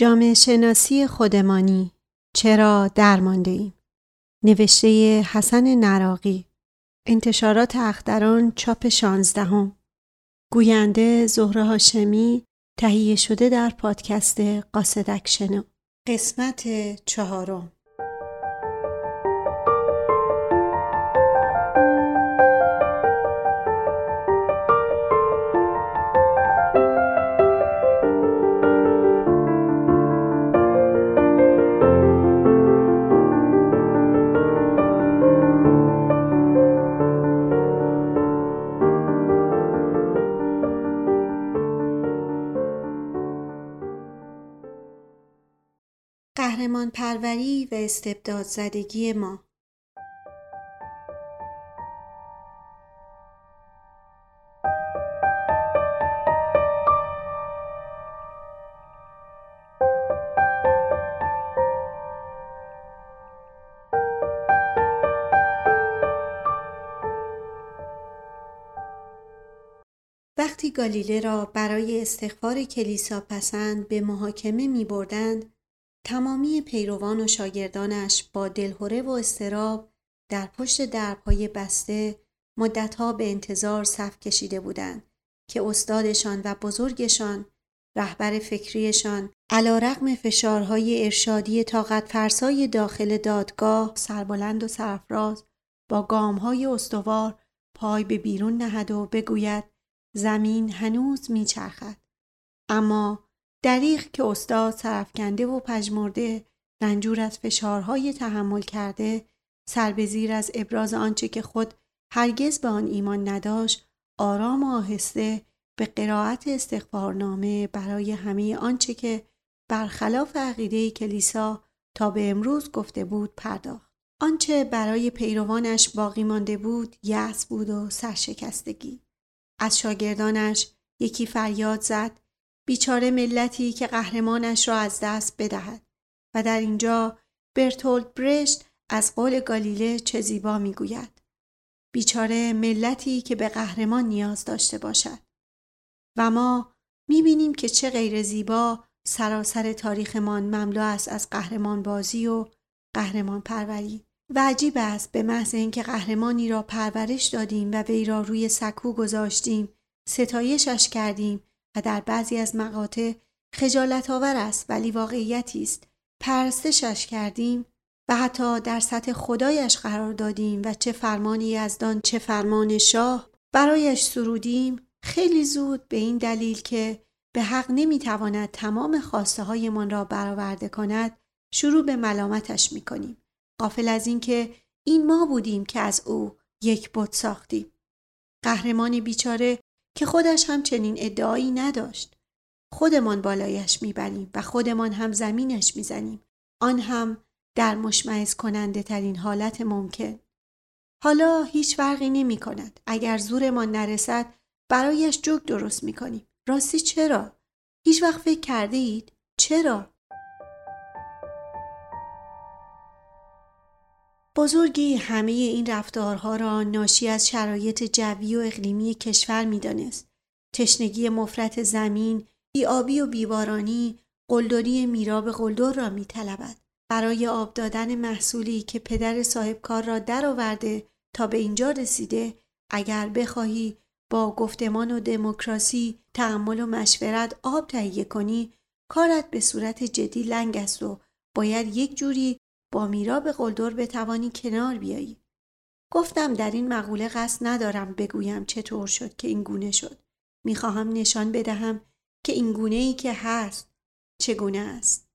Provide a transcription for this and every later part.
جامعه شناسی خودمانی. چرا درمانده ایم؟ نوشته حسن نراقی. انتشارات اختران چاپ شانزدهم. گوینده زهره هاشمی تهیه شده در پادکست قاصدک شنو قسمت چهارم. قهرمان پروری و استبداد زدگی ما. وقتی گالیله را برای استغفار کلیسا پسند به محاکمه می بردند تمامی پیروان و شاگردانش با دلهوره و استراب در پشت دربهای بسته مدتها به انتظار صف کشیده بودند که استادشان و بزرگشان رهبر فکریشان علا رقم فشارهای ارشادی طاقت فرسای داخل دادگاه سربلند و سرفراز با گامهای استوار پای به بیرون نهد و بگوید زمین هنوز میچرخد. اما دریغ که استاد سرفکنده و پژمرده رنجور از فشارهای تحمل کرده سر از ابراز آنچه که خود هرگز به آن ایمان نداشت آرام و آهسته به قرائت استغفارنامه برای همه آنچه که برخلاف عقیده کلیسا تا به امروز گفته بود پرداخت. آنچه برای پیروانش باقی مانده بود یأس بود و سرشکستگی. از شاگردانش یکی فریاد زد بیچاره ملتی که قهرمانش را از دست بدهد. و در اینجا برتولد برشت از قول گالیله چه زیبا می‌گوید. بیچاره ملتی که به قهرمان نیاز داشته باشد. و ما می‌بینیم که چه غیر زیبا سراسر تاریخمان مملو است از قهرمان بازی و قهرمان پروری و عجیب است به محض اینکه قهرمانی را پرورش دادیم و وی را روی سکو گذاشتیم ستایشش کردیم و در بعضی از مقاطع خجالت آور است ولی واقعیتی است. پرستشش کردیم و حتی در سطح خدایش قرار دادیم و چه فرمانی یزدان چه فرمان شاه برایش سرودیم خیلی زود به این دلیل که به حق نمی‌تواند تمام خواسته هایمان را برآورده کند شروع به ملامتش می‌کنیم. قافل از اینکه این ما بودیم که از او یک بت ساختیم. قهرمان بیچاره که خودش هم چنین ادعایی نداشت. خودمان بالایش می‌بریم و خودمان هم زمینش می‌زنیم. آن هم در مشمعز کننده ترین حالت ممکن. حالا هیچ فرقی نمی کند. اگر زورمان نرسد برایش جوک درست می کنیم. راستی چرا؟ هیچ وقت فکر کرده اید؟ چرا؟ بزرگی همه این رفتارها را ناشی از شرایط جوی و اقلیمی کشور می‌دانست. تشنگی مفرت زمین، بیابی و بیبارانی، قلدری میراب قلدر را میطلبد. برای آب دادن محصولی که پدر صاحب کار را درآورده تا به اینجا رسیده اگر بخواهی با گفتمان و دموکراسی تحمل و مشورت آب تهیه کنی کارت به صورت جدی لنگ است و باید یک جوری با میرا به قلدر بتوانی کنار بیایی. گفتم در این مقوله قصد ندارم بگویم چطور شد که این گونه شد. می‌خواهم نشان بدهم که این گونه ای که هست چگونه است.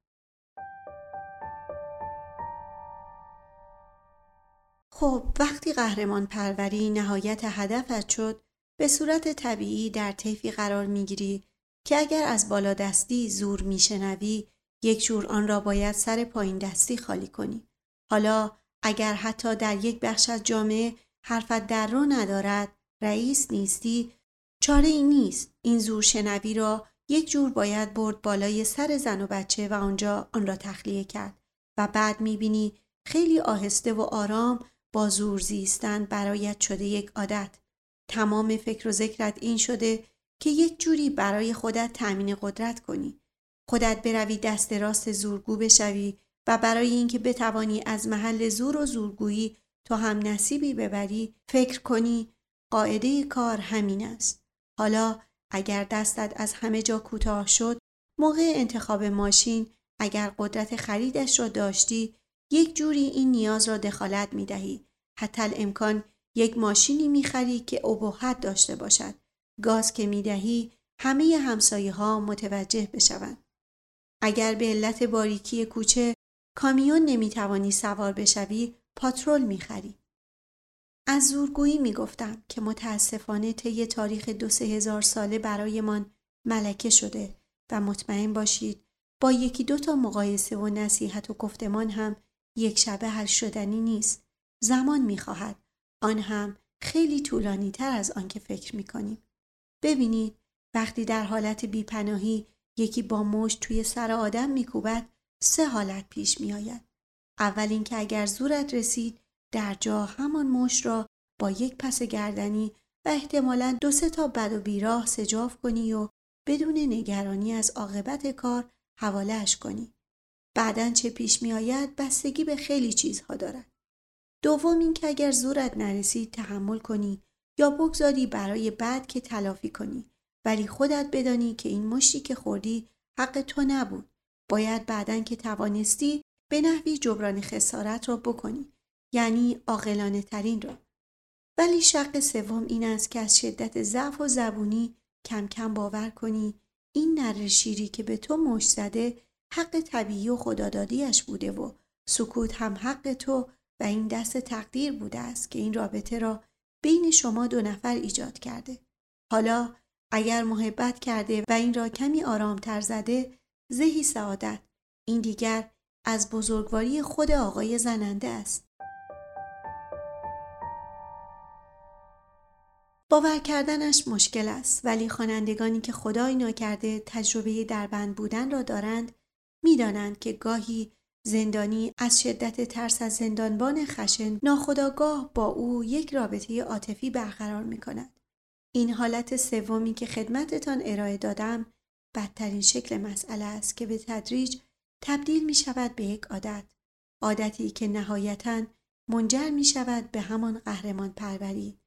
خب وقتی قهرمان پروری نهایت هدفت شد به صورت طبیعی در طیفی قرار می‌گیری که اگر از بالا دستی زور میشنوی یک جور آن را باید سر پایین دستی خالی کنی. حالا اگر حتی در یک بخش از جامعه حرفت در رو ندارد رئیس نیستی؟ چاره ای نیست. این زور شنوی را یک جور باید برد بالای سر زن و بچه و آنجا آن را تخلیه کرد و بعد می‌بینی خیلی آهسته و آرام با زور زیستن برایت شده یک عادت. تمام فکر و ذکرت این شده که یک جوری برای خودت تأمین قدرت کنی. خودت بروی دست راست زورگو بشوی و برای اینکه بتوانی از محل زور و زورگویی تو هم نصیبی ببری فکر کنی قاعده کار همین است. حالا اگر دستت از همه جا کوتاه شد موقع انتخاب ماشین اگر قدرت خریدش را داشتی یک جوری این نیاز را دخالت می دهی. حتی امکان یک ماشینی می خری که ابهت داشته باشد. گاز که می دهی همه همسایه ها متوجه بشوند. اگر به علت باریکی کوچه کامیون نمی توانی سوار بشوی پاترول می خری. از زورگویی می گفتم که متاسفانه طی تاریخ دو سه هزار ساله برایمان ملکه شده و مطمئن باشید با یکی دو تا مقایسه و نصیحت و گفتمان هم یک شبه حل شدنی نیست. زمان می خواهد. آن هم خیلی طولانی تر از آن که فکر می کنیم. ببینید وقتی در حالت بیپناهی یکی با مشت توی سر آدم میکوبد سه حالت پیش می آید. اول اینکه اگر زورت رسید در جا همان مشت را با یک پس گردنی و احتمالا دو سه تا بد و بیراه سجاف کنی و بدون نگرانی از عاقبت کار حوالهش کنی. بعدا چه پیش می آید بستگی به خیلی چیزها دارد. دوم اینکه اگر زورت نرسید تحمل کنی یا بگذاری برای بعد که تلافی کنی ولی خودت بدانی که این مشتی که خوردی حق تو نبود. باید بعدا که توانستی به نحوی جبران خسارت را بکنی. یعنی عاقلانه ترین را. ولی شق سوم این است که از شدت ضعف و زبونی کم کم باور کنی این نر شیری که به تو مش زده حق طبیعی و خدادادیش بوده و سکوت هم حق تو و این دست تقدیر بوده است که این رابطه را بین شما دو نفر ایجاد کرده. حالا اگر محبت کرده و این را کمی آرامتر زده زهی سعادت این دیگر از بزرگواری خود آقای زننده است. باور کردنش مشکل است ولی خوانندگانی که خدای ناکرده تجربه دربند بودن را دارند می‌دانند که گاهی زندانی از شدت ترس از زندانبان خشن ناخداگاه با او یک رابطه عاطفی برقرار می کند. این حالت سومی که خدمتتان ارائه دادم بدترین شکل مسئله است که به تدریج تبدیل می شود به یک عادت. عادتی که نهایتا منجر می شود به همان قهرمان پروری.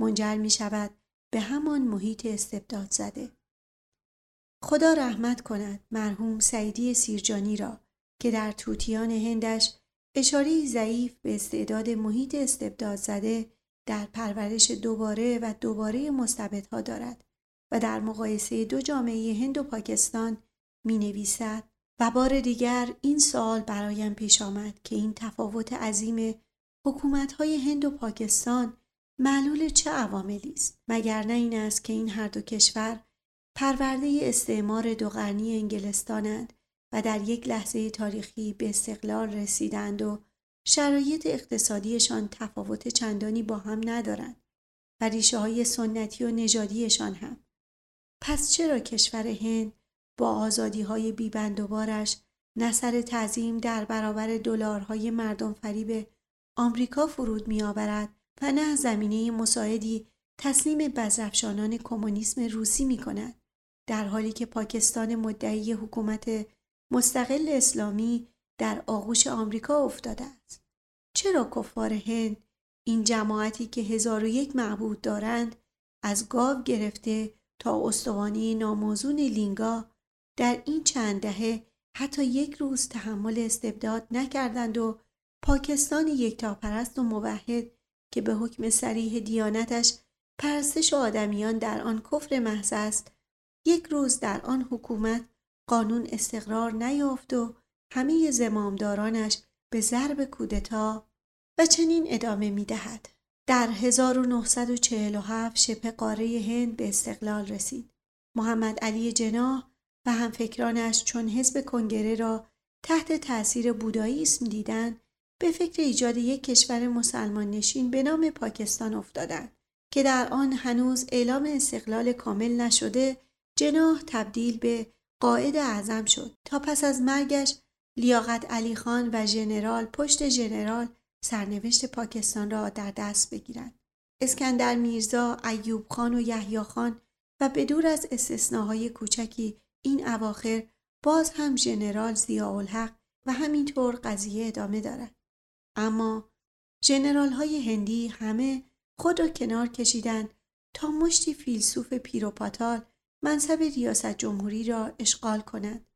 منجر می شود به همان محیط استبداد زده. خدا رحمت کند مرحوم سعیدی سیرجانی را که در توتیان هندش اشاره ضعیف به استعداد محیط استبداد زده در پرورش دوباره و دوباره مستبدها دارد و در مقایسه دو جامعه هند و پاکستان می نویسد و بار دیگر این سوال برایم پیش آمد که این تفاوت عظیم حکومت های هند و پاکستان معلول چه عواملی است. مگر نه این است که این هر دو کشور پرورده استعمار دو قرنی انگلستانند و در یک لحظه تاریخی به استقلال رسیدند و شرایط اقتصادیشان تفاوت چندانی با هم ندارند و ریشه های سنتی و نژادیشان هم. پس چرا کشور هند با آزادی های بیبندوبارش نه سر تعظیم در برابر دلارهای مردم فریب آمریکا فرود میآورد و نه زمینه مساعدی تسلیم بزرفشانان کمونیسم روسی می کند در حالی که پاکستان مدعی حکومت مستقل اسلامی در آغوش آمریکا افتاده است چرا کفار هند این جماعتی که هزار و یک معبود دارند از گاو گرفته تا استوانه ناموزون لینگا در این چند دهه حتی یک روز تحمل استبداد نکردند و پاکستان یکتاپرست و موحد که به حکم سریح دیانتش پرستش آدمیان در آن کفر محض است یک روز در آن حکومت قانون استقرار نیافت و همه زمامدارانش به ضرب کودتا و چنین ادامه می دهد. در 1947 شبه قاره هند به استقلال رسید. محمد علی جناح و همفکرانش چون حزب کنگره را تحت تأثیر بوداییسم دیدند به فکر ایجاد یک کشور مسلمان نشین به نام پاکستان افتادند که در آن هنوز اعلام استقلال کامل نشده جناح تبدیل به قائد اعظم شد تا پس از مرگش لیاقت علی خان و ژنرال پشت ژنرال سرنوشت پاکستان را در دست بگیرند. اسکندر میرزا، ایوب خان و یحیی خان و به از استثناهای کوچکی این اواخر باز هم ژنرال ضیاءالحق و همینطور قضیه ادامه دارد اما ژنرال های هندی همه خود را کنار کشیدند تا مشتی فیلسوف پیروپاتال منصب ریاست جمهوری را اشغال کنند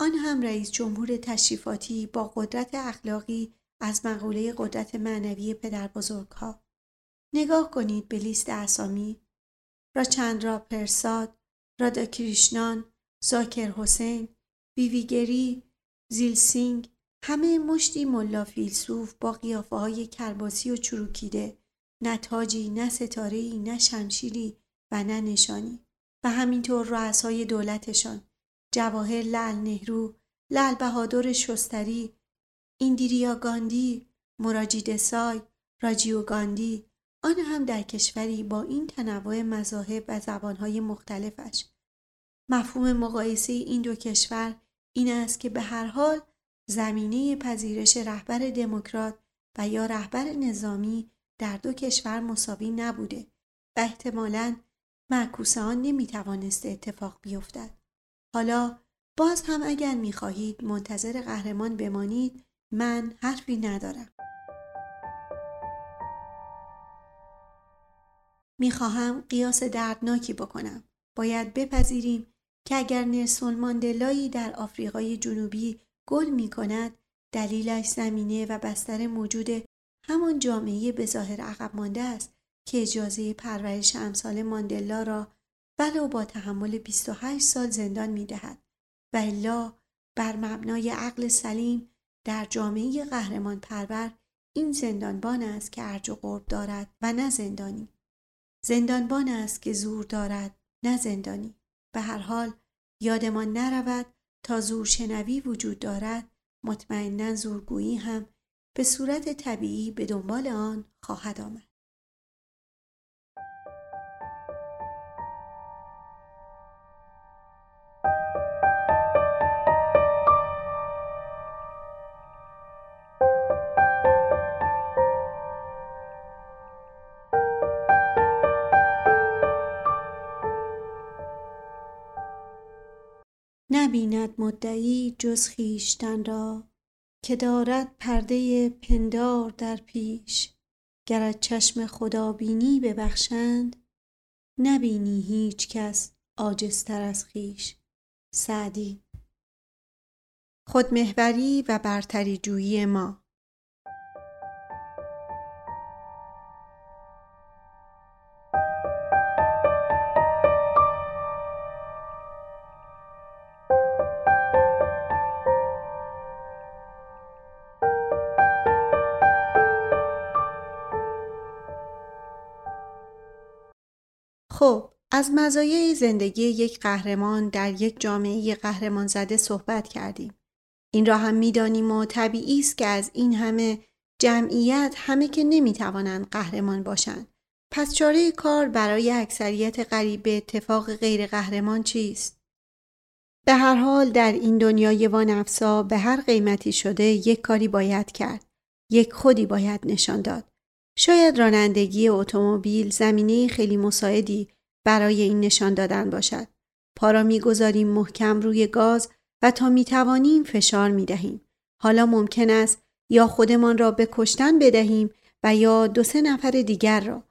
آن هم رئیس جمهور تشریفاتی با قدرت اخلاقی از مقوله قدرت معنوی پدر بزرگ ها. نگاه کنید به لیست اسامی را پرساد، رادا کریشنان، زاکر حسین، بیویگری، زیلسینگ همه مشتی ملا فیلسوف با قیافه های کرباسی و چروکیده نه تاجی نه ستارهی نه شمشیری و نه نشانی و همینطور رؤسای دولتشان جواهر لال نهرو لال بهادر شستری ایندیریا گاندی مراجی دسای راجیو گاندی آن هم در کشوری با این تنوع مذاهب و زبانهای مختلفش مفهوم مقایسه این دو کشور این است که به هر حال زمینه پذیرش رهبر دموکرات و یا رهبر نظامی در دو کشور مساوی نبوده و احتمالاً معکوس آن نمی‌توانسته اتفاق بیفتد. حالا باز هم اگر می‌خواهید منتظر قهرمان بمانید من حرفی ندارم. می‌خواهم قیاس دردناکی بکنم. باید بپذیریم که اگر نرسون ماندلایی در آفریقای جنوبی گل می کند دلیلش زمینه و بستر موجود همان جامعه به ظاهر عقب مانده است که اجازه پرورش امثال ماندلا را ولو با تحمل 28 سال زندان می دهد و الا بر مبنای عقل سلیم در جامعه قهرمان پرور این زندانبان است که ارج و قرب دارد و نه زندانی. زندانبان است که زور دارد نه زندانی. به هر حال یادمان نرود تا زورشنوی وجود دارد مطمئنا زورگویی هم به صورت طبیعی به دنبال آن خواهد آمد. نبیند مدعی جز خویشتن را که دارد پرده پندار در پیش. گر چشم خدابینی ببخشند نبینی هیچ کس عاجزتر از خویش. سعدی. خودمحوری و برتری جویی ما. از مزایای زندگی یک قهرمان در یک جامعه قهرمان زده صحبت کردیم. این را هم می‌دانیم و طبیعی است که از این همه جمعیت همه که نمی‌توانند قهرمان باشند. پس چاره کار برای اکثریت قریب به اتفاق غیر قهرمان چیست؟ به هر حال در این دنیای وانفسا به هر قیمتی شده یک کاری باید کرد. یک خودی باید نشان داد. شاید رانندگی اتومبیل زمینه خیلی مساعدی برای این نشان دادن باشد. پا را می‌گذاریم محکم روی گاز و تا می‌توانیم فشار می‌دهیم. حالا ممکن است یا خودمان را به کشتن بدهیم و یا دو سه نفر دیگر را.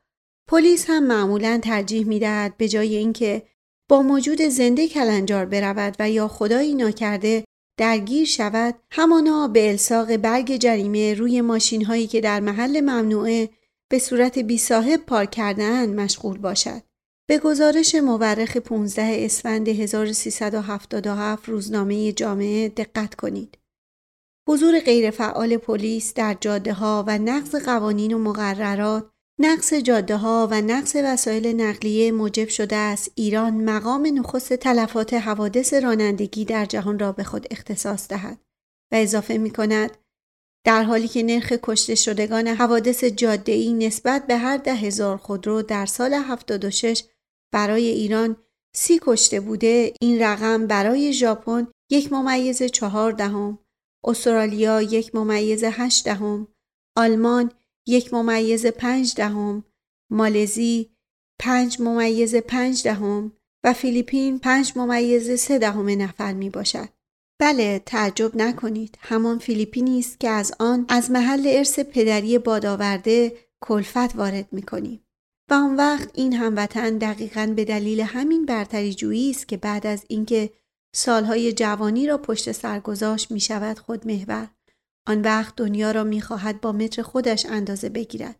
پلیس هم معمولا ترجیح می‌دهد به جای اینکه با موجود زنده کلنجار برود و یا خدایی ناکرده درگیر شود همانا به الساق برگ جریمه روی ماشین هایی که در محل ممنوعه به صورت بی صاحب پارک کردن مشغول باشد. به گزارش مورخ 15 اسفند 1377 روزنامه جامعه دقت کنید. حضور غیرفعال پلیس در جاده ها و نقض قوانین و مقررات نقص جاده ها و نقص وسایل نقلیه موجب شده است ایران مقام نخست تلفات حوادث رانندگی در جهان را به خود اختصاص دهد و اضافه می کند در حالی که نرخ کشته شدگان حوادث ای نسبت به هر ده هزار خودرو در سال 76 برای ایران سی کشته بوده این رقم برای ژاپن یک ممیز چهار دهم استرالیا یک ممیز هشت دهم آلمان یک ممیز پنج دهم مالزی پنج ممیز پنج دهم و فیلیپین پنج ممیز سه دهم نفر می باشد. بله تعجب نکنید همان فیلیپینی است که از آن از محل ارث پدری بادآورده کلفت وارد می‌کنیم آن وقت این هموطن دقیقا به دلیل همین برتری جویی است که بعد از اینکه سالهای جوانی را پشت سر گذاشت می شود خود محور. آن وقت دنیا را می خواهد با متر خودش اندازه بگیرد.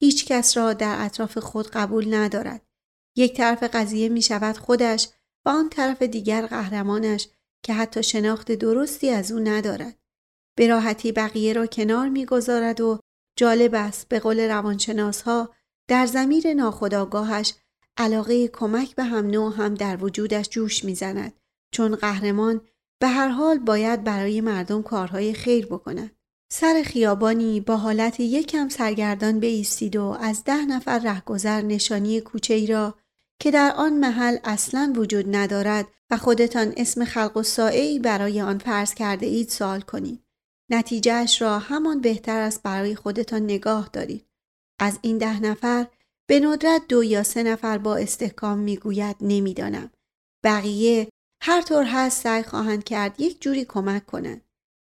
هیچ کس را در اطراف خود قبول ندارد. یک طرف قضیه می شود خودش و آن طرف دیگر قهرمانش که حتی شناخت درستی از او ندارد. به راحتی بقیه را کنار می‌گذارد و جالب است به قول روانشناس ها در زمیر ناخداگاهش علاقه کمک به هم نوع هم در وجودش جوش می‌زند چون قهرمان به هر حال باید برای مردم کارهای خیر بکند. سر خیابانی با حالت یکم سرگردان بیستید و از ده نفر رهگذر نشانی کوچه ای را که در آن محل اصلا وجود ندارد و خودتان اسم خلق و سائعی برای آن فرض کرده اید سوال کنید. نتیجهش را همان بهتر است برای خودتان نگاه دارید. از این ده نفر به ندرت دو یا سه نفر با استحکام می‌گوید نمی‌دانم. بقیه هر طور هست سعی خواهند کرد یک جوری کمک کنند.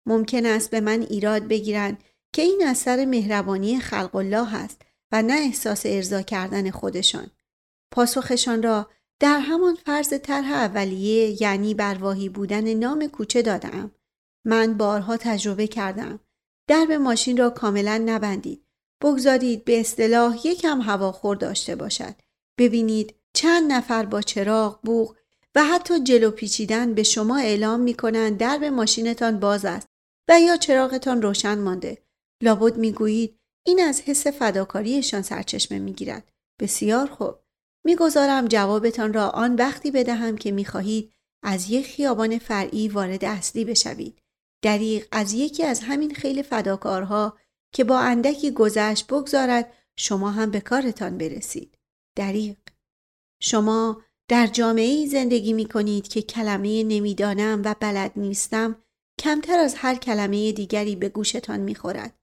ممکن است به من ایراد بگیرند که این اثر مهربانی خلق الله است و نه احساس ارضا کردن خودشان. پاسخشان را در همان فرض طرح اولیه یعنی برواهی بودن نام کوچه دادم. من بارها تجربه کردم. درب ماشین را کاملا نبندید. بگذارید به اصطلاح یکم هواخور داشته باشد. ببینید چند نفر با چراغ، بوغ و حتی جلو پیچیدن به شما اعلام می کنند درب ماشینتان باز است و یا چراغتان روشن مانده. لابد می گویید این از حس فداکاریشان سرچشمه می گیرد. بسیار خوب. می‌گذارم جوابتان را آن وقتی بدهم که می‌خواهید از یک خیابان فرعی وارد اصلی بشوید. دریق از یکی از همین خیلی فداکارها که با اندکی گذشت بگذارد شما هم به کارتان برسید. دریق شما در جامعه زندگی می کنید که کلمه نمی‌دانم و بلد نیستم کمتر از هر کلمه دیگری به گوشتان می خورد.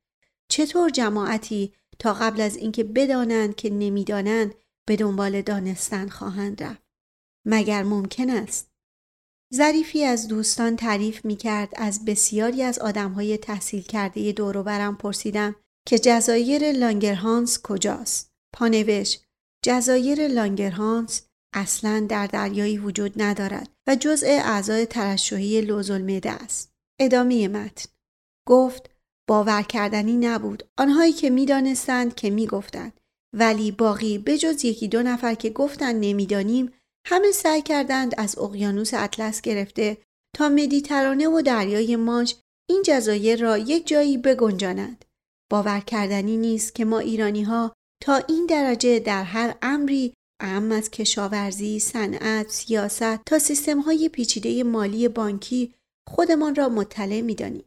چطور جماعتی تا قبل از اینکه بدانند که نمی‌دانند به دنبال دانستن خواهند رفت. مگر ممکن است؟ ظریفی از دوستان تعریف می کرد از بسیاری از آدمهای تحصیل کرده دوروبرم پرسیدم که جزایر لانگرهانس کجاست؟ پانوش جزایر لانگرهانس اصلا در دریایی وجود ندارد و جزء اعضای ترشحی لوزالمعده است. ادامه متن گفت باور کردنی نبود آنهایی که می‌دانستند که می‌گفتند ولی باقی بجز یکی دو نفر که گفتند نمی‌دانیم همه سعی کردند از اقیانوس اطلس گرفته تا مدیترانه و دریای مانش این جزایر را یک جایی بگنجانند. باور کردنی نیست که ما ایرانی ها تا این درجه در هر امری اهم از کشاورزی، صنعت، سیاست تا سیستم های پیچیده مالی بانکی خودمان را مطلع می دانیم.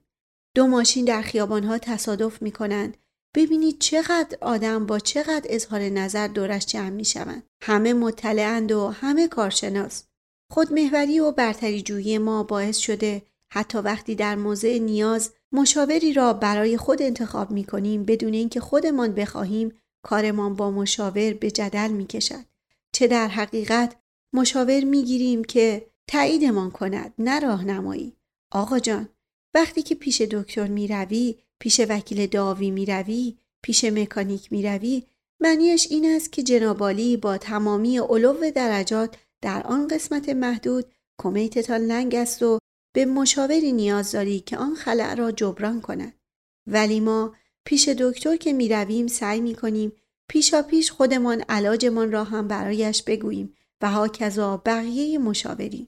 دو ماشین در خیابان ها تصادف می کنند ببینید چقدر آدم با چقدر اظهار نظر دورش جمع می شوند. همه مطلعند و همه کارشناس. خودمهوری و برتری جویی ما باعث شده حتی وقتی در موضع نیاز مشاوری را برای خود انتخاب می کنیم بدون اینکه خودمان بخواهیم کارمان با مشاور به جدل می کشد. چه در حقیقت مشاور می گیریم که تاییدمان کند نه راهنمایی. آقا جان وقتی که پیش دکتر می روی پیش وکیل داوی می روی پیش مکانیک می روی معنیش این است که جنابالی با تمامی علو درجات در آن قسمت محدود کمیتتان لنگ است و به مشاوری نیاز داری که آن خلع را جبران کند. ولی ما پیش دکتر که می رویم سعی می کنیم پیشا پیش خودمان علاجمان را هم برایش بگوییم و هاکذا بقیه مشاورین.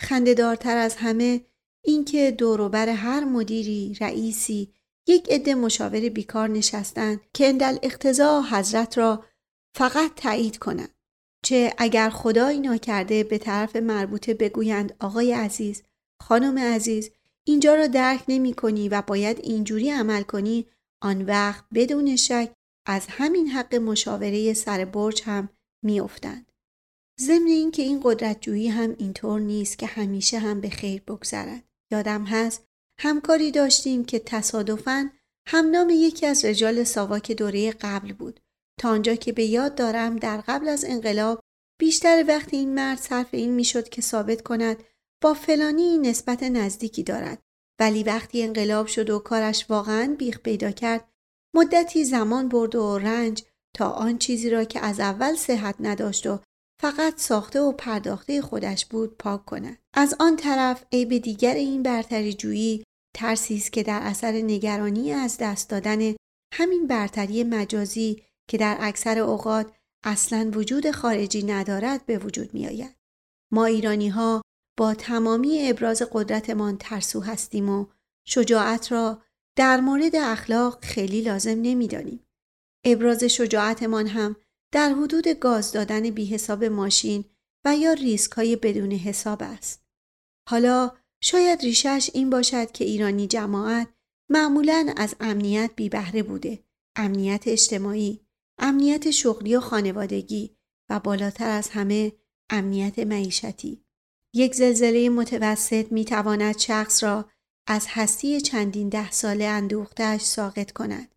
خندهدارتر از همه اینکه دوروبر هر مدیری، رئیسی یک عده مشاور بیکار نشستند که اندل اقتضا حضرت را فقط تایید کنند. چه اگر خدایی ناکرده به طرف مربوطه بگویند آقای عزیز، خانم عزیز، اینجا را درک نمی کنی و باید اینجوری عمل کنی آن وقت بدون شک از همین حق مشاوره سر برج هم میافتند. ضمن اینکه این قدرتجویی هم اینطور نیست که همیشه هم به خیر بگذرد. یادم هست همکاری داشتیم که تصادفاً هم نام یکی از رجال ساواک دوره قبل بود. تا آنجا که به یاد دارم در قبل از انقلاب بیشتر وقت این مرد صرف این می‌شد که ثابت کند با فلانی نسبت نزدیکی دارد. ولی وقتی انقلاب شد و کارش واقعا بیخ پیدا کرد مدتی زمان برد و رنج تا آن چیزی را که از اول صحت نداشت و فقط ساخته و پرداخته خودش بود پاک کند از آن طرف عیب دیگر این برتری جویی ترسی است که در اثر نگرانی از دست دادن همین برتری مجازی که در اکثر اوقات اصلا وجود خارجی ندارد به وجود می آید. ما ایرانی ها با تمامی ابراز قدرتمان ترسو هستیم و شجاعت را در مورد اخلاق خیلی لازم نمی‌دانیم. ابراز شجاعتمان هم در حدود گاز دادن بی حساب ماشین و یا ریسک های بدون حساب است. حالا شاید ریشش این باشد که ایرانی جماعت معمولا از امنیت بی بهره بوده. امنیت اجتماعی، امنیت شغلی و خانوادگی و بالاتر از همه امنیت معیشتی. یک زلزله متوسط می تواند شخص را از هستی چندین ده ساله اندوختش ساقط کند.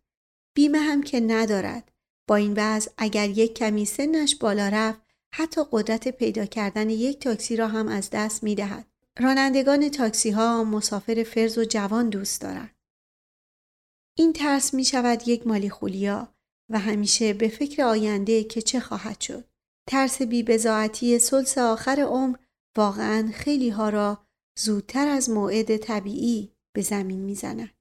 بیمه هم که ندارد. با این وضع اگر یک کمی سنش بالا رفت حتی قدرت پیدا کردن یک تاکسی را هم از دست می دهد. رانندگان تاکسی ها مسافر فرز و جوان دوست دارند. این ترس می شود یک مالی خولیا و همیشه به فکر آینده که چه خواهد شد. ترس بیبزاعتی سلس آخر عمر واقعا خیلی ها را زودتر از موعد طبیعی به زمین می‌زند.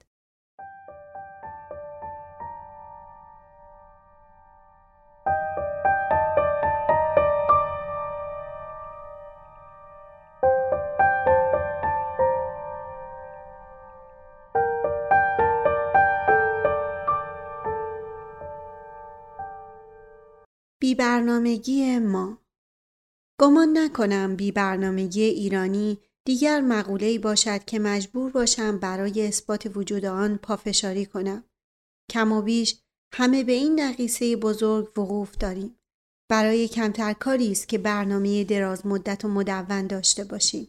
بی برنامگی ما گمان نکنم بی برنامگی ایرانی دیگر مقوله‌ای باشد که مجبور باشم برای اثبات وجود آن پافشاری کنم. کم و بیش همه به این نقیصه بزرگ وقوف داریم. برای کمتر کاری است که برنامه دراز مدت و مدون داشته باشیم.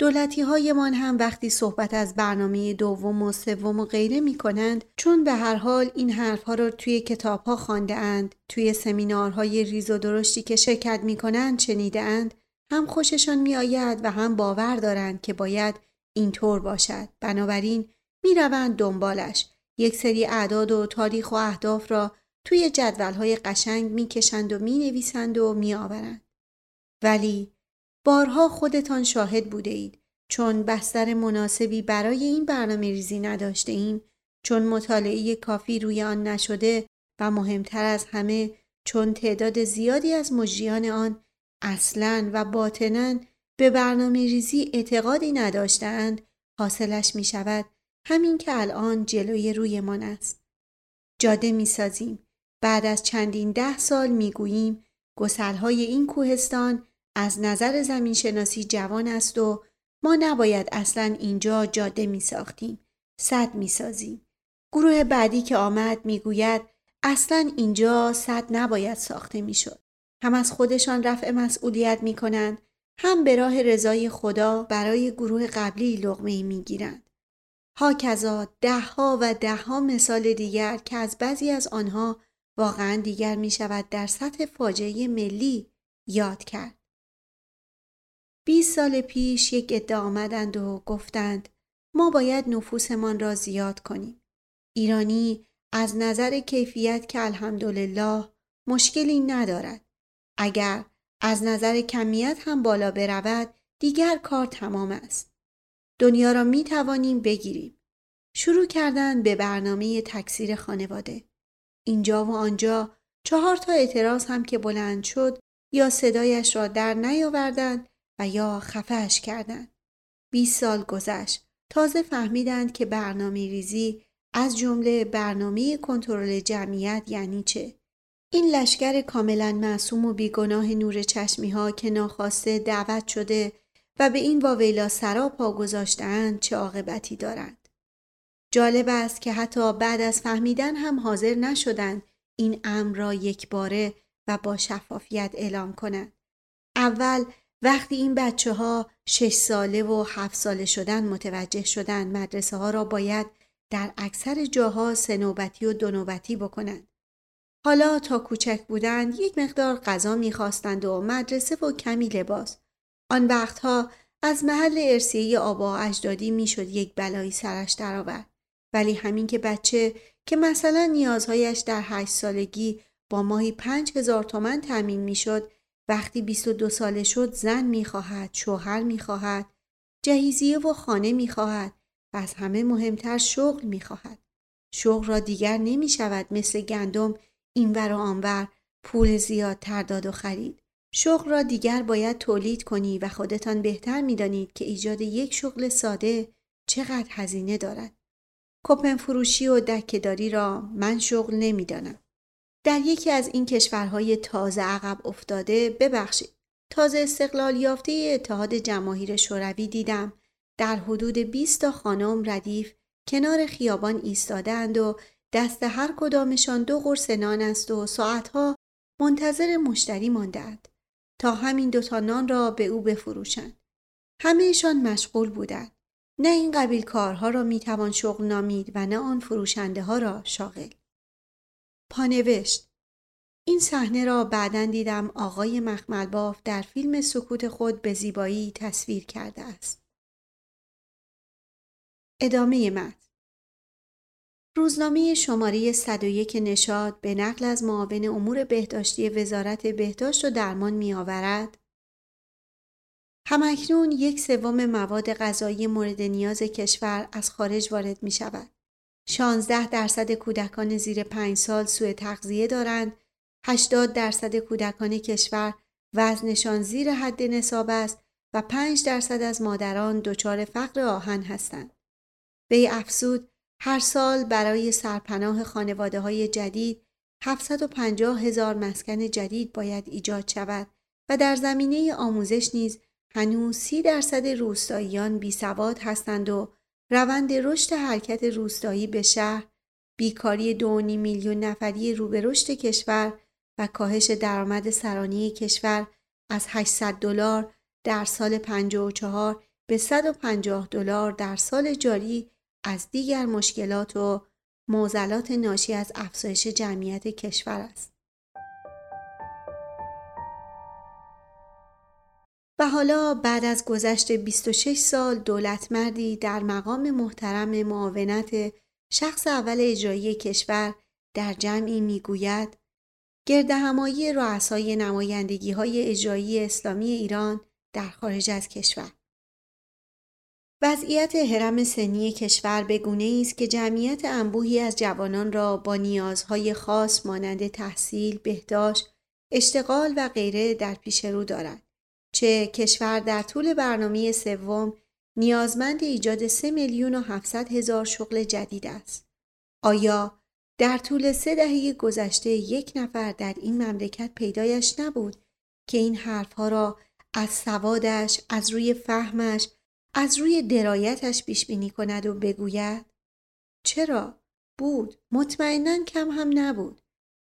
دولتی هایمان هم وقتی صحبت از برنامه دوم و سوم و غیره می کنند چون به هر حال این حرفها را توی کتاب ها خوانده اند توی سمینارهای ریز و درشتی که شرکت می کنند شنیده اند هم خوششان می آید و هم باور دارند که باید اینطور باشد بنابراین می روند دنبالش یک سری اعداد و تاریخ و اهداف را توی جدول قشنگ می کشند و می نویسند و می آورند. ولی بارها خودتان شاهد بوده اید چون بستر مناسبی برای این برنامه ریزی نداشته ایم چون مطالعه کافی روی آن نشده و مهمتر از همه چون تعداد زیادی از مجریان آن اصلا و باطنا به برنامه ریزی اعتقادی نداشتند حاصلش می شود همین که الان جلوی رویمان است. جاده می سازیم. بعد از چندین ده سال می گوییم گسلهای این کوهستان از نظر زمین شناسی جوان است و ما نباید اصلا اینجا جاده می ساختیم. صد می سازیم. گروه بعدی که آمد می گوید اصلا اینجا صد نباید ساخته می شد. هم از خودشان رفع مسئولیت می کنند هم به راه رضای خدا برای گروه قبلی لغمه می گیرند. هاکذا دهها و دهها مثال دیگر که از بعضی از آنها واقعا دیگر می شود در سطح فاجعه ملی یاد کرد. 20 سال پیش یک عده آمدند و گفتند ما باید نفوسمان را زیاد کنیم. ایرانی از نظر کیفیت که الحمدلله مشکلی ندارد. اگر از نظر کمیت هم بالا برود دیگر کار تمام است. دنیا را می توانیم بگیریم. شروع کردن به برنامه تکثیر خانواده. اینجا و آنجا چهار تا اعتراض هم که بلند شد یا صدایش را در نیاوردند و یا خفهش کردند. 20 سال گذشت. تازه فهمیدند که برنامه ریزی از جمله برنامه کنترل جمعیت یعنی چه؟ این لشکر کاملا معصوم و بیگناه نور چشمی ها که ناخواسته دعوت شده و به این واویلا سرا پا گذاشتند چه عاقبتی دارند. جالب است که حتی بعد از فهمیدن هم حاضر نشدند این امر را یک باره و با شفافیت اعلام کنند. اول وقتی این بچه ها شش ساله و هفت ساله شدن متوجه شدن مدرسه ها را باید در اکثر جاها سنوبتی و دونوبتی بکنند. حالا تا کوچک بودند یک مقدار غذا می‌خواستند و مدرسه و کمی لباس. آن وقتها از محل ارسیه آبا اجدادی می‌شد یک بلایی سرش درآورد ولی همین که بچه که مثلا نیازهایش در هشت سالگی با ماهی پنج هزار تومن تمین می‌شد وقتی 22 ساله شد زن می‌خواهد شوهر می‌خواهد جهیزیه و خانه می‌خواهد و از همه مهمتر شغل می‌خواهد. شغل را دیگر نمی شود مثل گندم اینور و آنور پول زیاد ترداد و خرید. شغل را دیگر باید تولید کنی و خودتان بهتر می‌دانید که ایجاد یک شغل ساده چقدر هزینه دارد. کپن فروشی و دکهداری را من شغل نمی‌دانم. در یکی از این کشورهای تازه عقب افتاده ببخشید تازه استقلال یافته اتحاد جماهیر شوروی دیدم در حدود 20 تا خانم ردیف کنار خیابان ایستادند و دست هر کدامشان دو قرص نان است و ساعتها منتظر مشتری ماندند تا همین دوتا نان را به او بفروشند. همهشان مشغول بودند. نه این قبیل کارها را می‌توان شغل نامید و نه آن فروشنده ها را شاغل. پانوشت این صحنه را بعدا دیدم آقای مخملباف در فیلم سکوت خود به زیبایی تصویر کرده است. ادامه متن روزنامه شماره 101 نشاد به نقل از معاون امور بهداشتی وزارت بهداشت و درمان می آورد همکنون یک سوم مواد غذایی مورد نیاز کشور از خارج وارد می شود. 16 درصد کودکان زیر 5 سال سوء تغذیه دارند 80 درصد کودکان کشور وزنشان زیر حد نصاب است و 5 درصد از مادران دچار فقر آهن هستند. به افزود هر سال برای سرپناه خانواده های جدید 750 هزار مسکن جدید باید ایجاد شود و در زمینه آموزش نیز هنوز سی درصد روستاییان بی سواد هستند و روند رشد حرکت روستایی به شهر، بیکاری دو میلیون نفری رو به رشد کشور و کاهش درآمد سرانی کشور از 800 دلار در سال 54 به 150 دلار در سال جاری از دیگر مشکلات و معضلات ناشی از افزایش جمعیت کشور است. و حالا بعد از گذشت 26 سال دولت مردی در مقام محترم معاونت شخص اول اجرایی کشور در جمعی می‌گوید گرد همایی رؤسای نمایندگی های اجرایی اسلامی ایران در خارج از کشور وضعیت حرم سنی کشور به گونه است که جمعیت انبوهی از جوانان را با نیازهای خاص مانند تحصیل، بهداشت، اشتغال و غیره در پیش رو دارد. چه کشور در طول برنامه سوم نیازمند ایجاد سه میلیون و 700 هزار شغل جدید است. آیا در طول سه دهه گذشته یک نفر در این مملکت پیدایش نبود که این حرفها را از سوادش، از روی فهمش، از روی درایتش پیش بینی کند و بگوید؟ چرا؟ بود. مطمئنا کم هم نبود.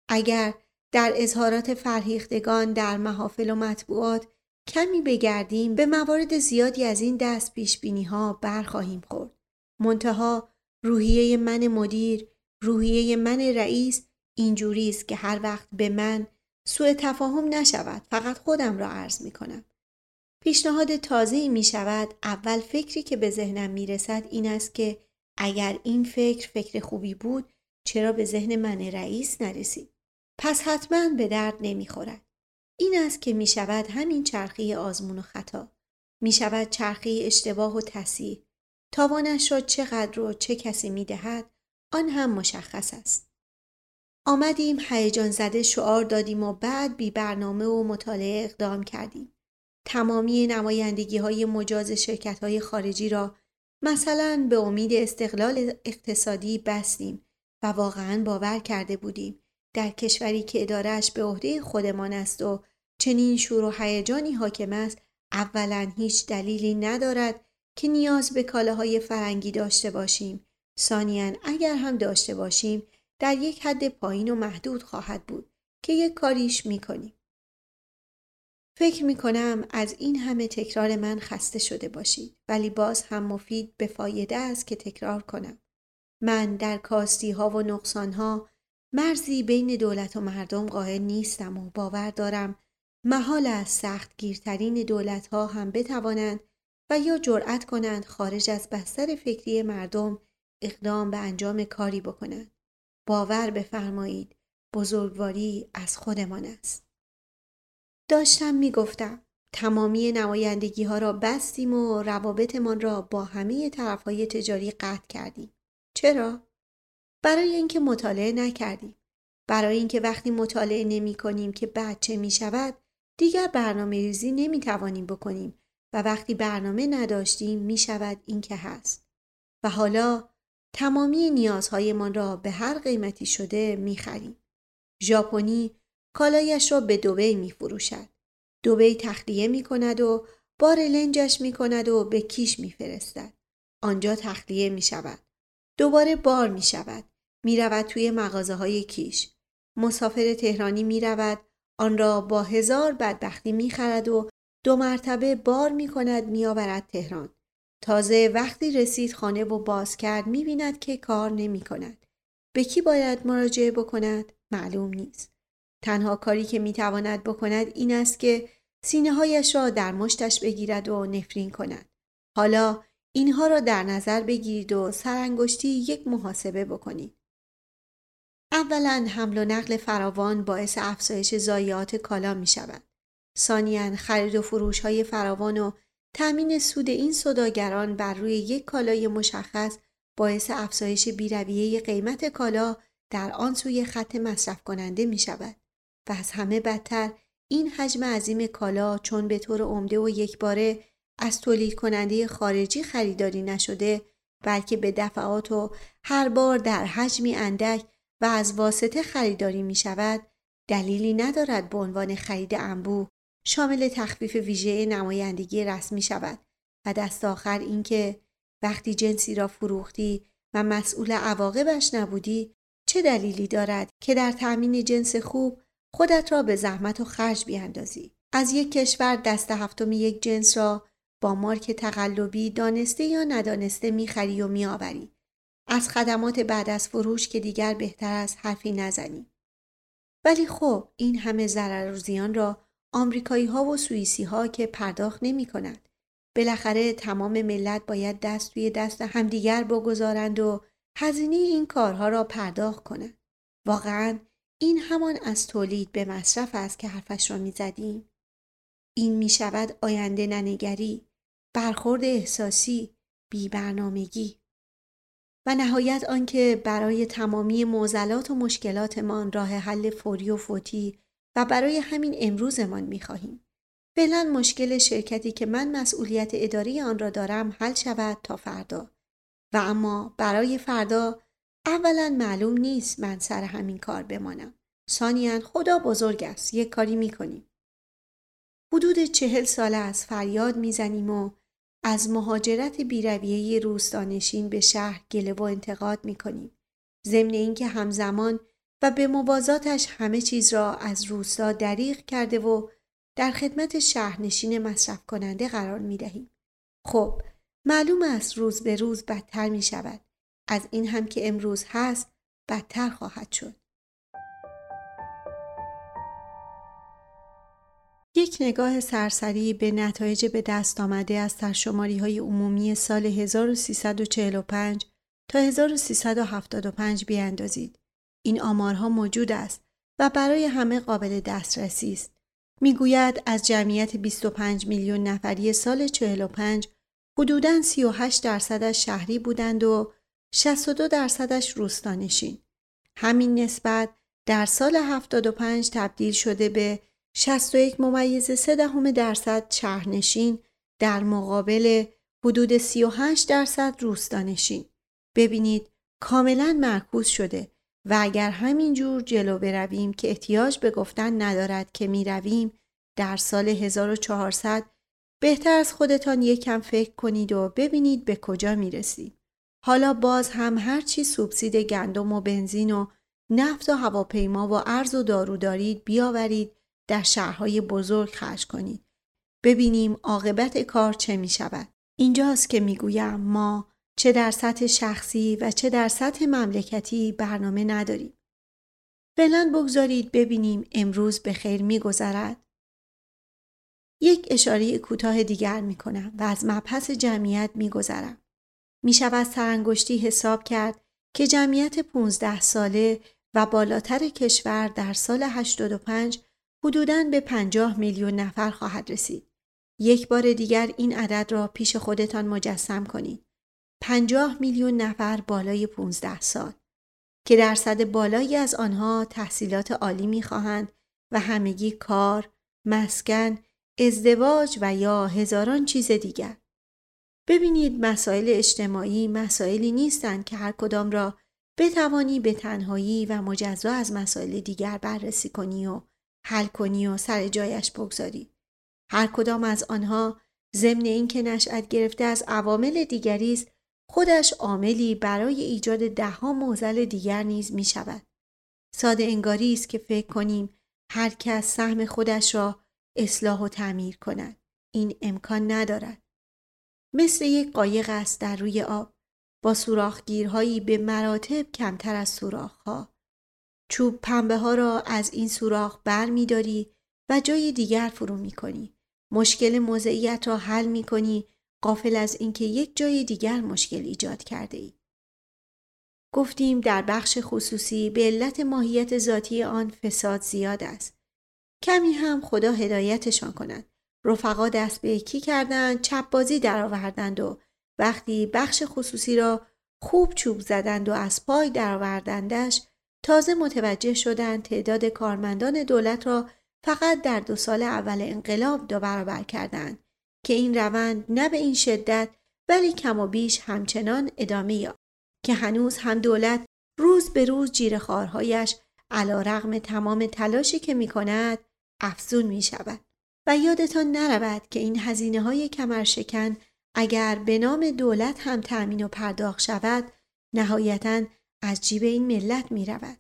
اگر در اظهارات فرهیختگان در محافل و مطبوعات کمی بگردیم به موارد زیادی از این دست پیش بینی ها برخواهیم خورد. منتها روحیه من مدیر روحیه من رئیس اینجوری است که هر وقت به من سوء تفاهم نشود فقط خودم را عرض می کنم پیشنهاد تازه می شود اول فکری که به ذهنم می رسد این است که اگر این فکر فکر خوبی بود چرا به ذهن من رئیس نرسید؟ پس حتما به درد نمی خورد. این است که می شود همین چرخی آزمون و خطا. می شود چرخی اشتباه و تصیح تاوانش را چقدر و چه کسی می دهد آن هم مشخص است. آمدیم هیجان زده شعار دادیم و بعد بی برنامه و مطالعه اقدام کردیم. تمامی نمایندگی های مجاز شرکت های خارجی را مثلا به امید استقلال اقتصادی بستیم و واقعا باور کرده بودیم. در کشوری که ادارش به عهده خودمان است و چنین شور و هیجانی حاکم است. اولا هیچ دلیلی ندارد که نیاز به کالاهای فرنگی داشته باشیم. ثانیا اگر هم داشته باشیم در یک حد پایین و محدود خواهد بود که یک کاریش می‌کنیم. فکر می کنم از این همه تکرار من خسته شده باشید ولی باز هم مفید به فایده است که تکرار کنم. من در کاستی ها و نقصان ها مرزی بین دولت و مردم قائل نیستم و باور دارم محال از سخت گیرترین دولت ها هم بتوانند و یا جرأت کنند خارج از بستر فکری مردم اقدام به انجام کاری بکنند. باور بفرمایید بزرگواری از خودمان است. داشتم می‌گفتم تمامی نمایندگی ها را بستیم و روابطمان را با همه طرف های تجاری قطع کردیم. چرا؟ برای اینکه مطالعه نکردیم. برای اینکه وقتی مطالعه نمی کنیم که بعد چه می شود دیگر برنامه ریزی نمی توانیم بکنیم و وقتی برنامه نداشتیم می شود این که هست. و حالا تمامی نیازهایمان را به هر قیمتی شده می خریم. ژاپنی کالایش را به دوبی می فروشد. دوبی تخلیه می کند و بار لنجش می کند و به کیش می فرستد. آنجا تخلیه می شود. دوباره بار می شود. می رود توی مغازه های کیش. مسافر تهرانی می رود. آن را با هزار بدبختی می خرد و دو مرتبه بار می کند می آورد تهران. تازه وقتی رسید خانه و باز کرد می بیند که کار نمی کند. به کی باید مراجعه بکند؟ معلوم نیست. تنها کاری که می تواند بکند این است که سینه هایش را در مشتش بگیرد و نفرین کند. حالا اینها را در نظر بگیرید و سرانگشتی یک محاسبه بکنید. اولا حمل و نقل فراوان باعث افزایش ضایعات کالا می شود. ثانیا خرید و فروش های فراوان و تأمین سود این صداگران بر روی یک کالای مشخص باعث افزایش بیرویه قیمت کالا در آن سوی خط مصرف کننده می شود و از همه بدتر این حجم عظیم کالا چون به طور عمده و یکباره از تولید کننده خارجی خریداری نشده بلکه به دفعات و هر بار در حجمی اندک و از واسطه خریداری می شود دلیلی ندارد به عنوان خرید انبوه شامل تخفیف ویژه نمایندگی رسمی شود و دست آخر اینکه وقتی جنسی را فروختی و مسئول عواقبش نبودی چه دلیلی دارد که در تأمین جنس خوب خودت را به زحمت و خرج بیاندازی؟ از یک کشور دست هفتم یک جنس را با مارک تقلبی دانسته یا ندانسته می‌خری و میآوری. از خدمات بعد از فروش که دیگر بهتر از حرفی نزنی ولی خب این همه ضرر و زیان را آمریکایی ها و سوئیسی ها که پرداخت نمی کند. بالاخره تمام ملت باید دست توی دست همدیگر بگذارند و هزینه این کارها را پرداخت کنند. واقعا این همان از تولید به مصرف است که حرفش را می زدیم. این می شود آینده ننگری، برخورد احساسی، بی برنامگی. و نهایت آنکه برای تمامی معضلات و مشکلاتمان راه حل فوری و فوتی و برای همین امروزمان می خواهیم. فعلا مشکل شرکتی که من مسئولیت اداری آن را دارم حل شود تا فردا. و اما برای فردا اولا معلوم نیست من سر همین کار بمانم. ثانیا خدا بزرگ است. یک کاری می کنیم. حدود چهل سال از فریاد می‌زنیم و از مهاجرت بیرویه روستانشین به شهر گله و انتقاد می کنیم. ضمن اینکه همزمان و به موازاتش همه چیز را از روستا دریغ کرده و در خدمت شهرنشین مصرف کننده قرار می دهیم. خب معلوم است روز به روز بدتر می شود. از این هم که امروز هست بدتر خواهد شد. یک نگاه سرسری به نتایج به دست آمده از سرشماری های عمومی سال 1345 تا 1375 بیاندازید. این آمارها موجود است و برای همه قابل دسترسی است. می‌گوید از جمعیت 25 میلیون نفری سال 45 حدوداً 38 درصدش شهری بودند و 62 درصدش روستانشین. همین نسبت در سال 75 تبدیل شده به 61 ممیز 3 دهم درصد شهرنشین در مقابل حدود 38 درصد روستانشین. ببینید کاملا معکوس شده و اگر همینجور جلو برویم که احتیاج به گفتن ندارد که می رویم در سال 1400 بهتر از خودتان یکم فکر کنید و ببینید به کجا می رسید. حالا باز هم هرچی سوبسید گندم و بنزین و نفت و هواپیما و ارز و دارو دارید بیاورید در شهرهای بزرگ خرج کنید. ببینیم عاقبت کار چه می شود. اینجاست که می گویم ما چه در سطح شخصی و چه در سطح مملکتی برنامه نداریم. فعلا بگذارید ببینیم امروز به خیر میگذرد. یک اشاره کوتاه دیگر می کنم و از مبحث جمعیت می گذرم. می شود سرانگشتی حساب کرد که جمعیت 15 ساله و بالاتر کشور در سال 85 حدوداً به 50 میلیون نفر خواهد رسید. یک بار دیگر این عدد را پیش خودتان مجسم کنید. 50 میلیون نفر بالای 15 سال که درصد بالایی از آنها تحصیلات عالی می‌خواهند و همگی کار، مسکن، ازدواج و یا هزاران چیز دیگر. ببینید مسائل اجتماعی مسائلی نیستند که هر کدام را بتوانی به تنهایی و مجزا از مسائل دیگر بررسی کنی و حل کنی و سر جایش بگذاری. هر کدام از آنها ضمن اینکه نشأت گرفته از عوامل دیگری است خودش عاملی برای ایجاد دهها معضل دیگر نیز می شود. ساده انگاری است که فکر کنیم هر کس سهم خودش را اصلاح و تعمیر کند. این امکان ندارد. مثل یک قایق است در روی آب با سوراخگیرهایی به مراتب کمتر از سوراخها. چوب پنبه ها را از این سوراخ بر می داری و جای دیگر فرو می کنی. مشکل موضعیت را حل می کنی قافل از اینکه یک جای دیگر مشکل ایجاد کرده ای. گفتیم در بخش خصوصی به علت ماهیت ذاتی آن فساد زیاد است. کمی هم خدا هدایتشان کند. رفقا دست به یکی کردند چپ بازی درآوردند و وقتی بخش خصوصی را خوب چوب زدند و از پای درآوردندش تازه متوجه شدند تعداد کارمندان دولت را فقط در دو سال اول انقلاب دو برابر کردند که این روند نه به این شدت ولی کم و بیش همچنان ادامه یافت که هنوز هم دولت روز به روز جیرخارهایش علا رغم تمام تلاشی که می کند افزون می شود. و یادتان نرود که این هزینه های کمرشکن اگر به نام دولت هم تأمین و پرداخت شود نهایتا از جیب این ملت می رود.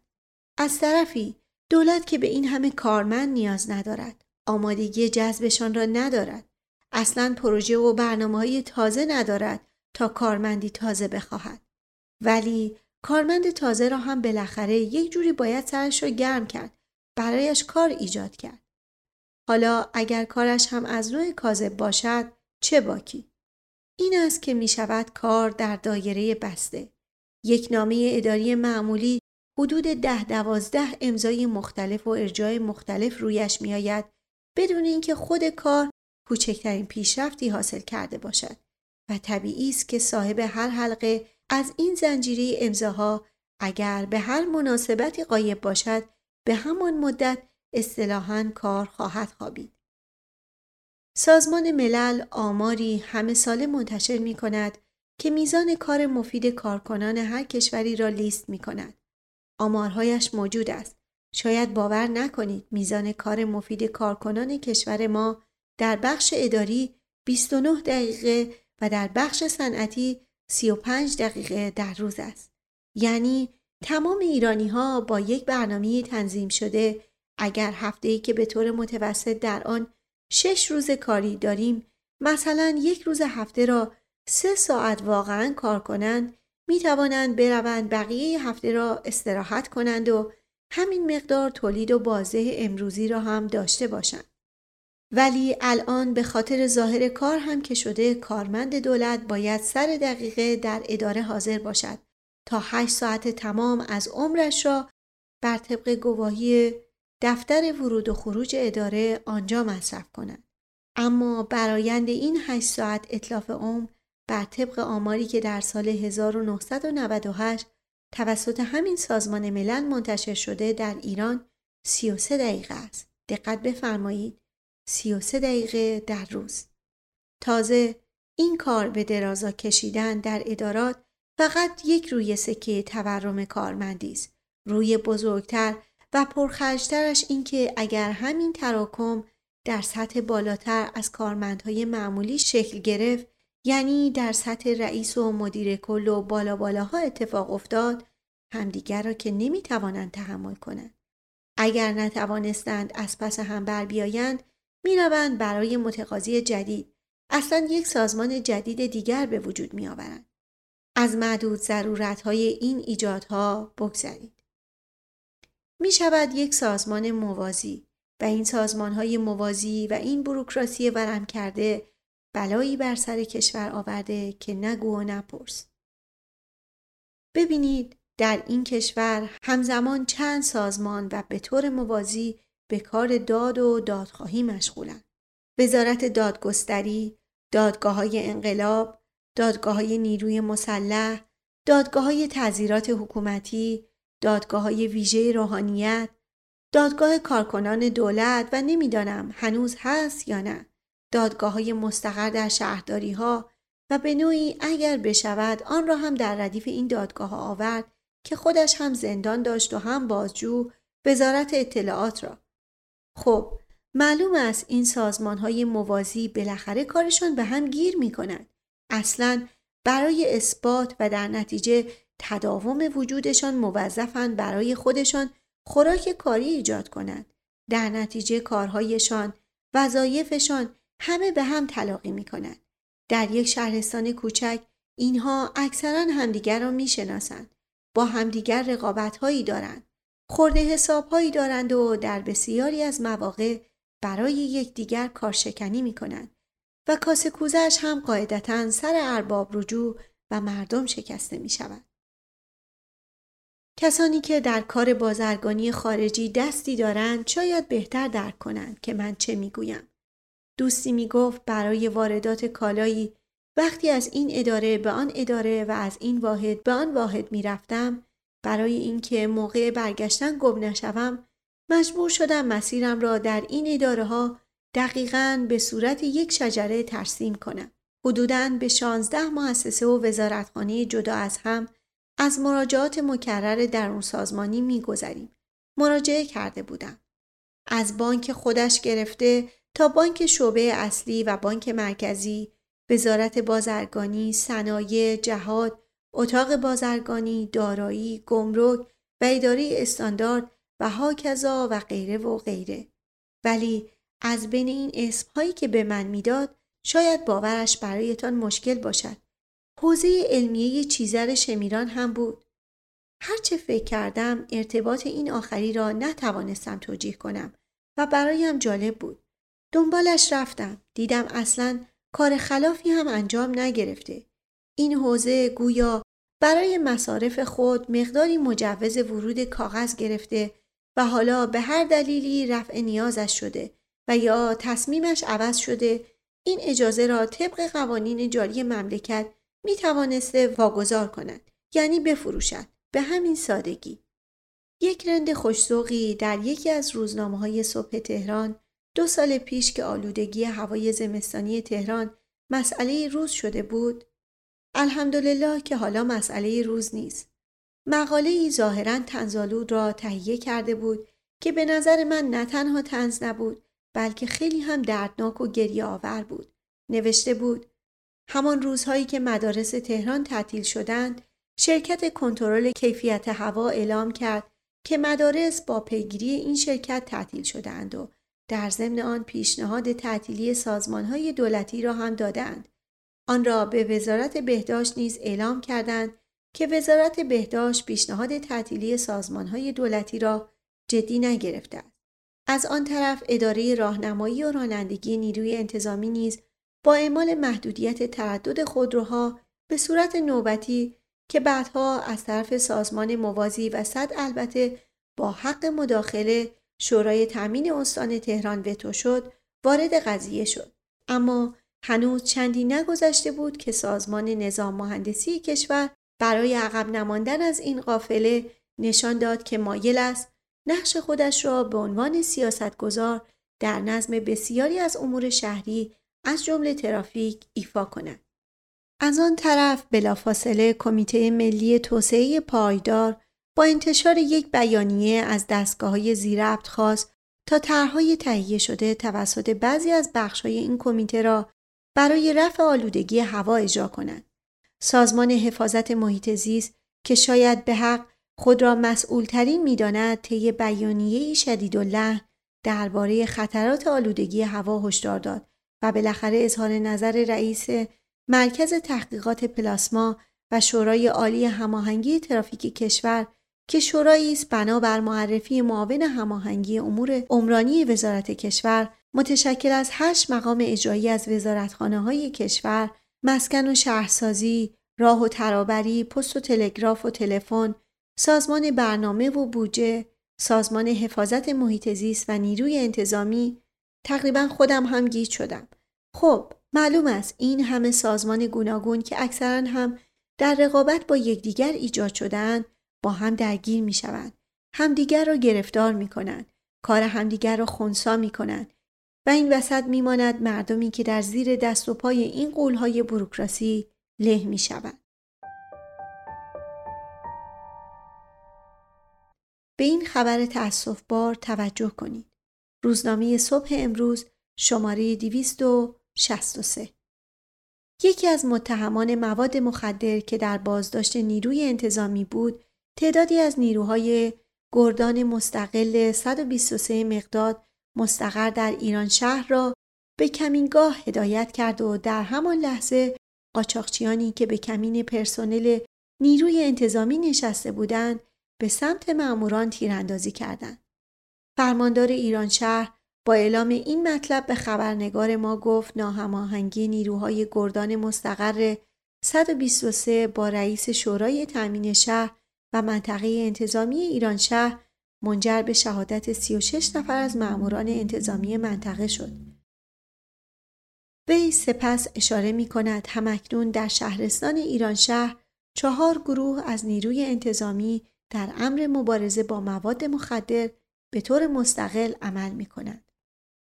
از طرفی دولت که به این همه کارمند نیاز ندارد آمادگی جذبشان را ندارد. اصلا پروژه و برنامه های تازه ندارد تا کارمندی تازه بخواهد. ولی کارمند تازه را هم بالاخره یک جوری باید سرش را گرم کرد برایش کار ایجاد کرد. حالا اگر کارش هم از نوع کاذب باشد چه باکی؟ این است که می شود کار در دایره بسته. یک نامه اداری معمولی حدود ده دوازده امضای مختلف و ارجاع مختلف رویش می آید بدون اینکه خود کار کوچکترین پیشرفتی حاصل کرده باشد و طبیعی است که صاحب هر حلقه از این زنجیره امضاها اگر به هر مناسبتی قایب باشد به همان مدت اصطلاحا کار خواهد خوابید. سازمان ملل آماری همه ساله منتشر می کند که میزان کار مفید کارکنان هر کشوری را لیست می کند. آمارهایش موجود است. شاید باور نکنید میزان کار مفید کارکنان کشور ما در بخش اداری 29 دقیقه و در بخش صنعتی 35 دقیقه در روز است. یعنی تمام ایرانی ها با یک برنامه تنظیم شده اگر هفته ای که به طور متوسط در آن شش روز کاری داریم مثلا یک روز هفته را سه ساعت واقعا کار کنند می توانند بروند بقیه هفته را استراحت کنند و همین مقدار تولید و بازه امروزی را هم داشته باشند. ولی الان به خاطر ظاهر کار هم که شده کارمند دولت باید سر دقیقه در اداره حاضر باشد تا هشت ساعت تمام از عمرش را بر طبق گواهی دفتر ورود و خروج اداره آنجا مصرف کند. اما برایند این هشت ساعت اطلاف عمر بر طبق آماری که در سال 1998 توسط همین سازمان ملل منتشر شده در ایران 33 دقیقه است. دقت بفرمایید 33 دقیقه در روز. تازه این کار به درازا کشیدن در ادارات فقط یک روی سکه تورم کارمندی است. روی بزرگتر و پرخرجترش این که اگر همین تراکم در سطح بالاتر از کارمندهای معمولی شکل گرفت یعنی در سطح رئیس و مدیر کل و بالا بالاها اتفاق افتاد همدیگر را که نمی‌توانند تحمل کنند. اگر نتوانستند از پس هم بر بیایند می‌روند برای متقاضی جدید اصلا یک سازمان جدید دیگر به وجود می آورند. از معدود ضرورت های این ایجادها بگذرید. می شود یک سازمان موازی و این سازمان های موازی و این بروکراسی ورم کرده بلایی بر سر کشور آورده که نگو و نپرس. ببینید در این کشور همزمان چند سازمان و به طور موازی به کار داد و دادخواهی مشغولند. وزارت دادگستری، دادگاه های انقلاب، دادگاه های نیروی مسلح، دادگاه های تذیرات حکومتی، دادگاه های ویژه روحانیت، دادگاه کارکنان دولت و نمی‌دانم هنوز هست یا نه دادگاه های مستقر در شهرداری ها و به نوعی اگر بشود آن را هم در ردیف این دادگاه ها آورد که خودش هم زندان داشت و هم بازجو وزارت اطلاعات را خب معلوم است این سازمان های موازی بالاخره کارشان به هم گیر می کند. اصلا برای اثبات و در نتیجه تداوم وجودشان موظفند برای خودشان خوراک کاری ایجاد کنند. در نتیجه کارهایشان، وظایفشان همه به هم تلاقی می کنند. در یک شهرستان کوچک اینها اکثرا همدیگر را می شناسند. با همدیگر رقابت هایی دارند. خورده حساب هایی دارند و در بسیاری از مواقع برای یکدیگر کارشکنی می کنند و کاسه کوزش هم قاعدتا سر ارباب رجوع و مردم شکسته می شود. کسانی که در کار بازرگانی خارجی دستی دارند شاید بهتر درک کنند که من چه می‌گویم. دوستی می‌گفت برای واردات کالایی وقتی از این اداره به آن اداره و از این واحد به آن واحد می‌رفتم برای اینکه موقع برگشتن گم نشوم مجبور شدم مسیرم را در این اداره ها دقیقا به صورت یک شجره ترسیم کنم. حدوداً به 16 مؤسسه و وزارتخانه جدا از هم از مراجعات مکرر درون سازمانی میگذریم. مراجعه کرده بودم. از بانک خودش گرفته تا بانک شعبه اصلی و بانک مرکزی، وزارت بازرگانی، صنایع، جهاد، اتاق بازرگانی، دارایی، گمرک و اداره استاندارد و هاکذا و غیره و غیره. ولی از بین این اسمهایی که به من می‌داد شاید باورش برایتان مشکل باشد. حوزه علمیه چیزر شمیران هم بود. هرچه فکر کردم ارتباط این آخری را نتوانستم توجیه کنم و برایم جالب بود. دنبالش رفتم. دیدم اصلا کار خلافی هم انجام نگرفته. این حوزه گویا برای مصارف خود مقداری مجوز ورود کاغذ گرفته و حالا به هر دلیلی رفع نیازش شده و یا تصمیمش عوض شده این اجازه را طبق قوانین جاری مملکت می توانسته واگذار کند یعنی بفروشد به همین سادگی یک رند خوشسوقی در یکی از روزنامه های صبح تهران دو سال پیش که آلودگی هوای زمستانی تهران مسئله روز شده بود الحمدلله که حالا مسئله روز نیست. مقاله ای ظاهرا تنزالود را تهیه کرده بود که به نظر من نه تنها تنز نبود بلکه خیلی هم دردناک و گریه آور بود. نوشته بود همان روزهایی که مدارس تهران تعطیل شدند شرکت کنترل کیفیت هوا اعلام کرد که مدارس با پیگیری این شرکت تعطیل شدند و در ضمن آن پیشنهاد تعطیلی سازمانهای دولتی را هم دادند. آن را به وزارت بهداشت نیز اعلام کردند که وزارت بهداشت پیشنهاد تعطیلی سازمانهای دولتی را جدی نگرفته است. از آن طرف اداره راهنمایی و رانندگی نیروی انتظامی نیز با اعمال محدودیت تردد خودروها به صورت نوبتی که بعدها از طرف سازمان موازی و صد البته با حق مداخله شورای تامین استان تهران وتو شد وارد قضیه شد اما هنوز چندی نگذشته بود که سازمان نظام مهندسی کشور برای عقب نماندن از این قافله نشان داد که مایل است نقش خودش را به عنوان سیاستگزار در نظم بسیاری از امور شهری از جمله ترافیک ایفا کند. از آن طرف بلافاصله کمیته ملی توسعه پایدار با انتشار یک بیانیه از دستگاه های زیربط خواست تا طرحهای تهیه شده توسط بعضی از بخشهای این کمیته را برای رفع آلودگی هوا اجرا کنند. سازمان حفاظت محیط زیست که شاید به حق خود را مسئول ترین می داند طی بیانیه شدید و درباره خطرات آلودگی هوا هشدار داد و بالاخره اظهار نظر رئیس مرکز تحقیقات پلاسما و شورای عالی هماهنگی ترافیک کشور که شورایی است بنابر معرفی معاون هماهنگی امور عمرانی وزارت کشور متشکل از هشت مقام اجرایی از وزارتخانه های کشور مسکن و شهرسازی راه و ترابری پست و تلگراف و تلفن سازمان برنامه و بودجه سازمان حفاظت محیط زیست و نیروی انتظامی. تقریبا خودم هم گیج شدم. خب معلوم است این همه سازمان گوناگون که اکثرا هم در رقابت با یکدیگر ایجاد شدن با هم درگیر می شوند. همدیگر را گرفتار می کنند. کار همدیگر را خونسا می کنند. و این وسط می ماند مردمی که در زیر دست و پای این قولهای بروکراسی له می شوند. به این خبر تأصف بار توجه کنید. روزنامه صبح امروز شماره 263 یکی از متهمان مواد مخدر که در بازداشت نیروی انتظامی بود تعدادی از نیروهای گردان مستقل 123 مقداد مستقر در ایران شهر را به کمینگاه هدایت کرد و در همان لحظه قاچاقچیانی که به کمین پرسنل نیروی انتظامی نشسته بودند به سمت مأموران تیراندازی کردند. فرماندار ایران شهر با اعلام این مطلب به خبرنگار ما گفت ناهماهنگی نیروهای گردان مستقر 123 با رئیس شورای تأمین شهر و منطقه انتظامی ایران شهر منجر به شهادت 36 نفر از مأموران انتظامی منطقه شد. وی سپس اشاره می کند همکنون در شهرستان ایران شهر چهار گروه از نیروی انتظامی در امر مبارزه با مواد مخدر به طور مستقل عمل می کند.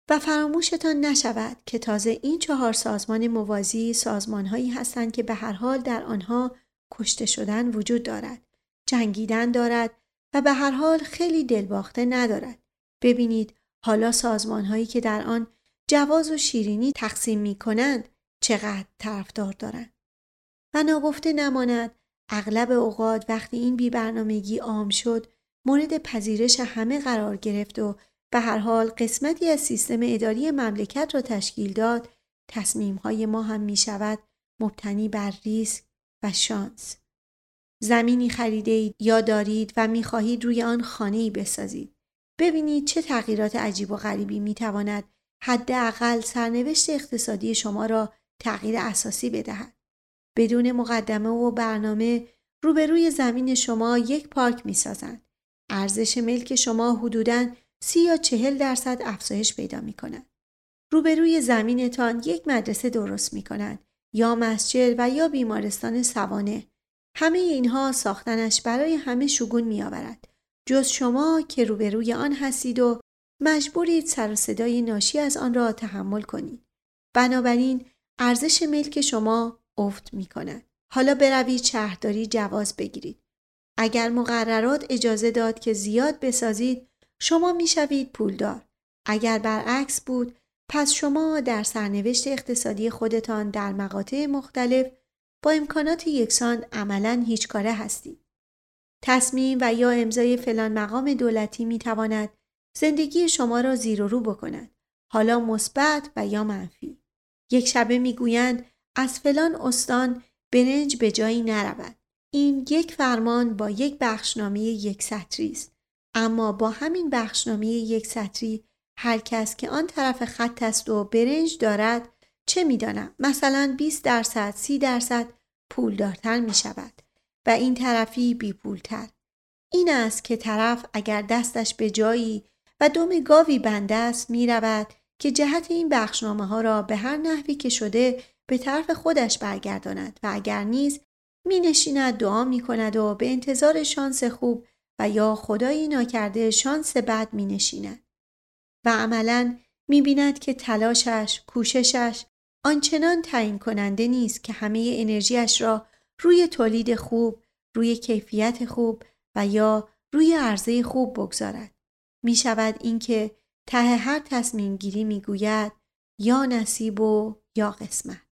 و فراموشتان نشود که تازه این چهار سازمان موازی سازمانهایی هستند که به هر حال در آنها کشته شدن وجود دارد. جنگیدن دارد و به هر حال خیلی دلباخته ندارد. ببینید حالا سازمان هایی که در آن جواز و شیرینی تقسیم می کنند چقدر طرفدار دارند. و ناگفته نماند اغلب اوقات وقتی این بیبرنامگی عام شد مورد پذیرش همه قرار گرفت و به هر حال قسمتی از سیستم اداری مملکت را تشکیل داد تصمیم های ما هم می شود مبتنی بر ریسک و شانس. زمینی خریده یا دارید و می خواهید روی آن خانه ای بسازید. ببینید چه تغییرات عجیب و غریبی می تواند حداقل سرنوشت اقتصادی شما را تغییر اساسی بدهد. بدون مقدمه و برنامه روبروی زمین شما یک پارک می سازند. ارزش ملک شما حدوداً سی یا چهل درصد افزایش پیدا می کند. روبروی زمینتان یک مدرسه درست می کند یا مسجد و یا بیمارستان سوانه همه اینها ساختنش برای همه شگون می آورد. جز شما که روبروی آن هستید و مجبورید سر و صدای ناشی از آن را تحمل کنید. بنابراین ارزش ملک شما افت می کند. حالا بروید شهرداری جواز بگیرید. اگر مقررات اجازه داد که زیاد بسازید شما می‌شوید پولدار. اگر برعکس بود پس شما در سرنوشت اقتصادی خودتان در مقاطع مختلف با امکانات یکسان عملا هیچ کاره هستید. تصمیم و یا امضای فلان مقام دولتی می تواند زندگی شما را زیر و رو بکند. حالا مثبت و یا منفی. یک شبه می‌گویند از فلان استان برنج به جایی نرود. این یک فرمان با یک بخشنامه یک سطری است. اما با همین بخشنامه یک سطری هر کس که آن طرف خط است و برنج دارد چه می‌دانم مثلا 20 درصد 30 درصد پولدارتر می شود و این طرفی بی پولتر. این است که طرف اگر دستش به جایی و دم گاوی بنده است می رود که جهت این بخشنامه ها را به هر نحوی که شده به طرف خودش برگرداند و اگر نیز می نشیند دعا می کند و به انتظار شانس خوب و یا خدایی ناکرده شانس بد می نشیند. و عملا می بیند که تلاشش، کوششش آنچنان تعیین کننده نیست که همه انرژیش را روی تولید خوب، روی کیفیت خوب و یا روی عرضه خوب بگذارد. می شود اینکه ته هر تصمیم گیری می گوید یا نصیب و یا قسمت.